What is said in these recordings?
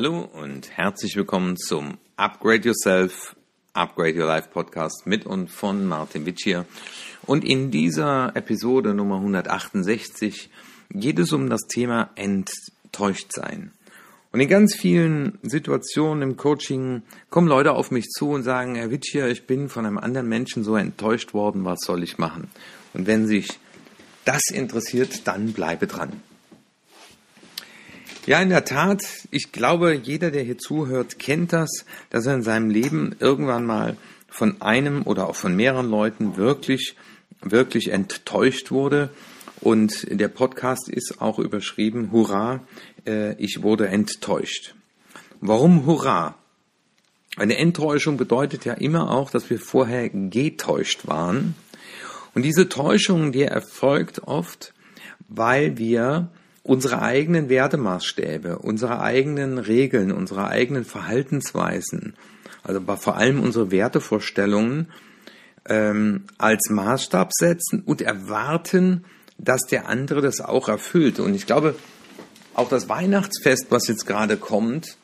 Hallo und herzlich willkommen zum Upgrade Yourself, Upgrade Your Life Podcast mit und von Martin Witsch hier. Und in dieser Episode Nummer 168 geht es um das Thema Enttäuschtsein. Und in ganz vielen Situationen im Coaching kommen Leute auf mich zu und sagen, Herr Witschier, ich bin von einem anderen Menschen so enttäuscht worden, was soll ich machen? Und wenn sich das interessiert, dann bleibe dran. Ja, in der Tat, ich glaube, jeder, der hier zuhört, kennt das, dass er in seinem Leben irgendwann mal von einem oder auch von mehreren Leuten wirklich, wirklich enttäuscht wurde. Und der Podcast ist auch überschrieben, Hurra, äh, ich wurde enttäuscht. Warum Hurra? Eine Enttäuschung bedeutet ja immer auch, dass wir vorher getäuscht waren. Und diese Täuschung, die erfolgt oft, weil wir unsere eigenen Wertemaßstäbe, unsere eigenen Regeln, unsere eigenen Verhaltensweisen, also vor allem unsere Wertevorstellungen ähm, als Maßstab setzen und erwarten, dass der andere das auch erfüllt. Und ich glaube, auch das Weihnachtsfest, was jetzt gerade kommt,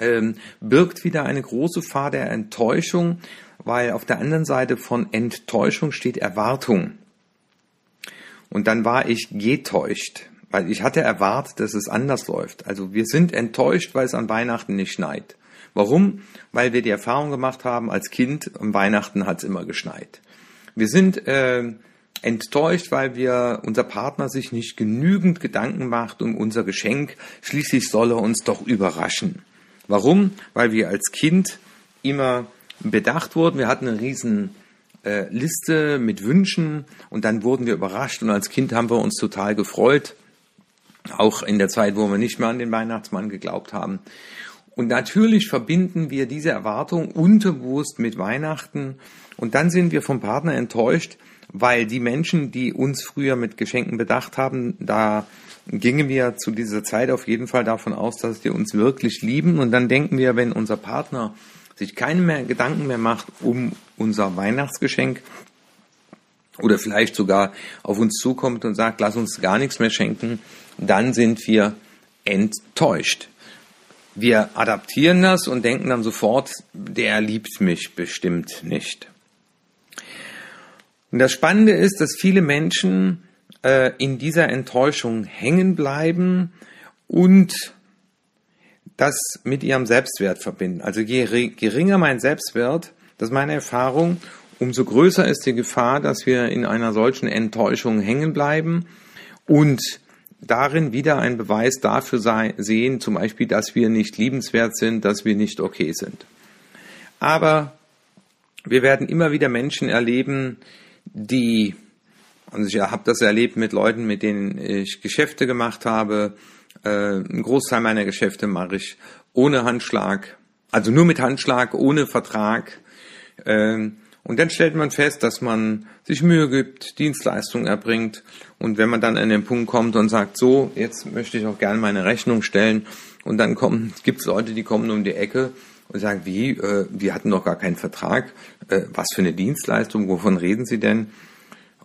ähm, birgt wieder eine große Fahr der Enttäuschung, weil auf der anderen Seite von Enttäuschung steht Erwartung. Und dann war ich getäuscht. Weil ich hatte erwartet, dass es anders läuft. Also wir sind enttäuscht, weil es an Weihnachten nicht schneit. Warum? Weil wir die Erfahrung gemacht haben, als Kind, am Weihnachten hat es immer geschneit. Wir sind äh, enttäuscht, weil wir unser Partner sich nicht genügend Gedanken macht um unser Geschenk. Schließlich soll er uns doch überraschen. Warum? Weil wir als Kind immer bedacht wurden. Wir hatten eine riesen äh, Liste mit Wünschen und dann wurden wir überrascht und als Kind haben wir uns total gefreut auch in der Zeit, wo wir nicht mehr an den Weihnachtsmann geglaubt haben. Und natürlich verbinden wir diese Erwartung unterbewusst mit Weihnachten und dann sind wir vom Partner enttäuscht, weil die Menschen, die uns früher mit Geschenken bedacht haben, da gingen wir zu dieser Zeit auf jeden Fall davon aus, dass die uns wirklich lieben und dann denken wir, wenn unser Partner sich keine mehr Gedanken mehr macht um unser Weihnachtsgeschenk, oder vielleicht sogar auf uns zukommt und sagt, lass uns gar nichts mehr schenken, dann sind wir enttäuscht. Wir adaptieren das und denken dann sofort, der liebt mich bestimmt nicht. Und das Spannende ist, dass viele Menschen äh, in dieser Enttäuschung hängen bleiben und das mit ihrem Selbstwert verbinden. Also je geringer mein Selbstwert, das ist meine Erfahrung, umso größer ist die Gefahr, dass wir in einer solchen Enttäuschung hängen bleiben und darin wieder ein Beweis dafür sei, sehen, zum Beispiel, dass wir nicht liebenswert sind, dass wir nicht okay sind. Aber wir werden immer wieder Menschen erleben, die, und ich habe das erlebt mit Leuten, mit denen ich Geschäfte gemacht habe. Äh, ein Großteil meiner Geschäfte mache ich ohne Handschlag, also nur mit Handschlag, ohne Vertrag. Ähm, und dann stellt man fest, dass man sich Mühe gibt, Dienstleistungen erbringt. Und wenn man dann an den Punkt kommt und sagt, so, jetzt möchte ich auch gerne meine Rechnung stellen. Und dann kommen, gibt es Leute, die kommen um die Ecke und sagen, wie, äh, wir hatten doch gar keinen Vertrag. Äh, was für eine Dienstleistung, wovon reden Sie denn?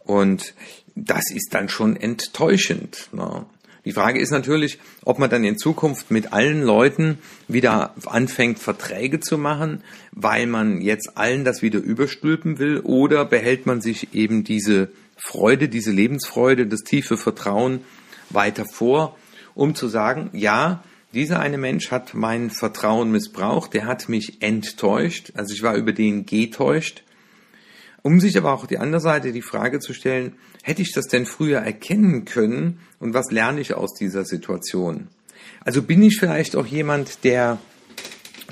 Und das ist dann schon enttäuschend. Ne? Die Frage ist natürlich, ob man dann in Zukunft mit allen Leuten wieder anfängt, Verträge zu machen, weil man jetzt allen das wieder überstülpen will, oder behält man sich eben diese Freude, diese Lebensfreude, das tiefe Vertrauen weiter vor, um zu sagen, ja, dieser eine Mensch hat mein Vertrauen missbraucht, der hat mich enttäuscht, also ich war über den getäuscht, um sich aber auch die andere Seite die Frage zu stellen, hätte ich das denn früher erkennen können und was lerne ich aus dieser Situation? Also bin ich vielleicht auch jemand, der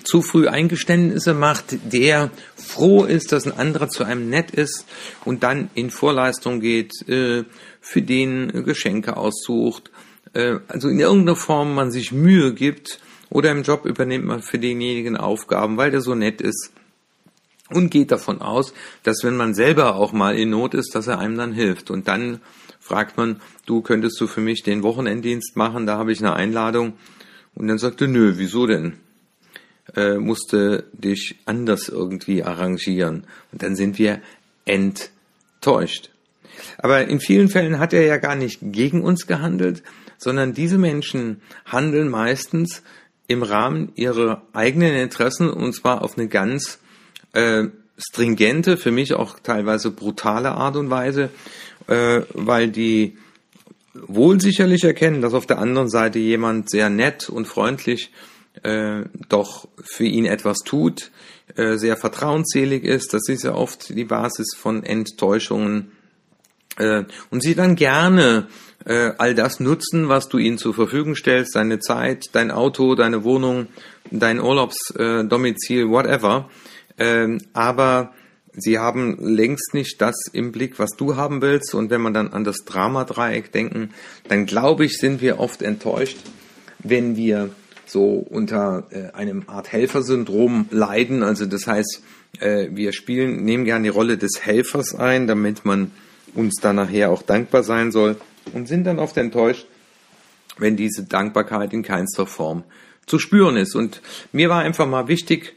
zu früh Eingeständnisse macht, der froh ist, dass ein anderer zu einem nett ist und dann in Vorleistung geht, äh, für den Geschenke aussucht, äh, also in irgendeiner Form man sich Mühe gibt oder im Job übernimmt man für denjenigen Aufgaben, weil der so nett ist und geht davon aus, dass wenn man selber auch mal in Not ist, dass er einem dann hilft. Und dann fragt man, du könntest du für mich den Wochenenddienst machen, da habe ich eine Einladung. Und dann sagte, nö, wieso denn? Äh, musste dich anders irgendwie arrangieren. Und dann sind wir enttäuscht. Aber in vielen Fällen hat er ja gar nicht gegen uns gehandelt, sondern diese Menschen handeln meistens im Rahmen ihrer eigenen Interessen und zwar auf eine ganz äh, stringente, für mich auch teilweise brutale Art und Weise, äh, weil die wohl sicherlich erkennen, dass auf der anderen Seite jemand sehr nett und freundlich äh, doch für ihn etwas tut, äh, sehr vertrauensselig ist. Das ist ja oft die Basis von Enttäuschungen. Äh, und sie dann gerne äh, all das nutzen, was du ihnen zur Verfügung stellst, deine Zeit, dein Auto, deine Wohnung, dein Urlaubsdomizil, whatever. Ähm, aber sie haben längst nicht das im Blick, was du haben willst. Und wenn man dann an das Dramadreieck denken, dann glaube ich, sind wir oft enttäuscht, wenn wir so unter äh, einem Art Helfersyndrom leiden. Also das heißt, äh, wir spielen, nehmen gerne die Rolle des Helfers ein, damit man uns dann nachher auch dankbar sein soll und sind dann oft enttäuscht, wenn diese Dankbarkeit in keinster Form zu spüren ist. Und mir war einfach mal wichtig,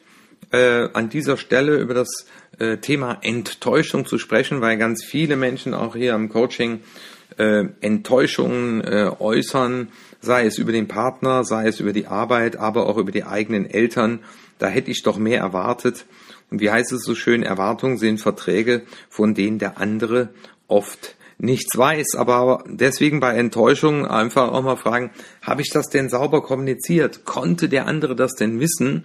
äh, an dieser Stelle über das äh, Thema Enttäuschung zu sprechen, weil ganz viele Menschen auch hier am Coaching äh, Enttäuschungen äh, äußern, sei es über den Partner, sei es über die Arbeit, aber auch über die eigenen Eltern. Da hätte ich doch mehr erwartet. Und wie heißt es so schön, Erwartungen sind Verträge, von denen der andere oft nichts weiß. Aber deswegen bei Enttäuschungen einfach auch mal fragen, habe ich das denn sauber kommuniziert? Konnte der andere das denn wissen?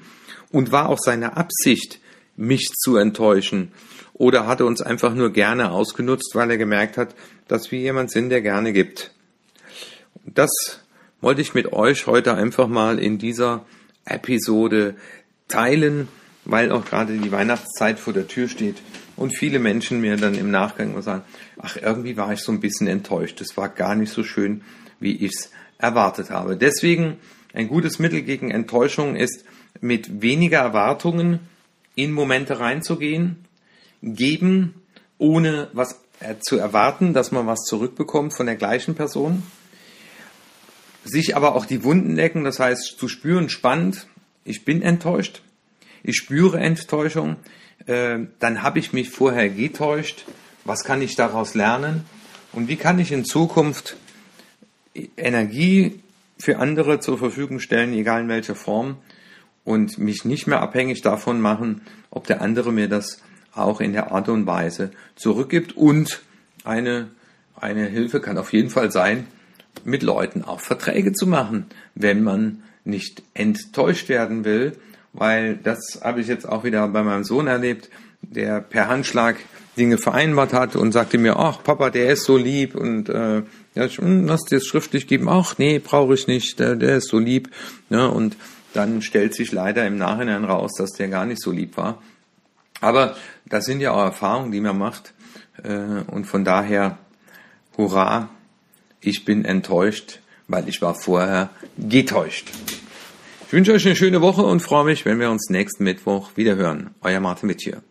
Und war auch seine Absicht, mich zu enttäuschen? Oder hat er uns einfach nur gerne ausgenutzt, weil er gemerkt hat, dass wir jemand sind, der gerne gibt? Das wollte ich mit euch heute einfach mal in dieser Episode teilen, weil auch gerade die Weihnachtszeit vor der Tür steht und viele Menschen mir dann im Nachgang sagen, ach, irgendwie war ich so ein bisschen enttäuscht. Es war gar nicht so schön, wie ich es erwartet habe. Deswegen ein gutes Mittel gegen Enttäuschung ist, mit weniger Erwartungen in Momente reinzugehen, geben, ohne was äh, zu erwarten, dass man was zurückbekommt von der gleichen Person, sich aber auch die Wunden lecken, das heißt zu spüren, spannend, ich bin enttäuscht, ich spüre Enttäuschung, äh, dann habe ich mich vorher getäuscht, was kann ich daraus lernen und wie kann ich in Zukunft Energie für andere zur Verfügung stellen, egal in welcher Form, und mich nicht mehr abhängig davon machen, ob der andere mir das auch in der Art und Weise zurückgibt. Und eine, eine Hilfe kann auf jeden Fall sein, mit Leuten auch Verträge zu machen, wenn man nicht enttäuscht werden will, weil das habe ich jetzt auch wieder bei meinem Sohn erlebt, der per Handschlag Dinge vereinbart hat und sagte mir, ach Papa, der ist so lieb und äh, ja, hm, lass dir es schriftlich geben, ach nee, brauche ich nicht, der, der ist so lieb. Ne? Und dann stellt sich leider im Nachhinein raus, dass der gar nicht so lieb war. Aber das sind ja auch Erfahrungen, die man macht. Äh, und von daher, hurra, ich bin enttäuscht, weil ich war vorher getäuscht. Ich wünsche euch eine schöne Woche und freue mich, wenn wir uns nächsten Mittwoch wieder hören. Euer Martin Mittier.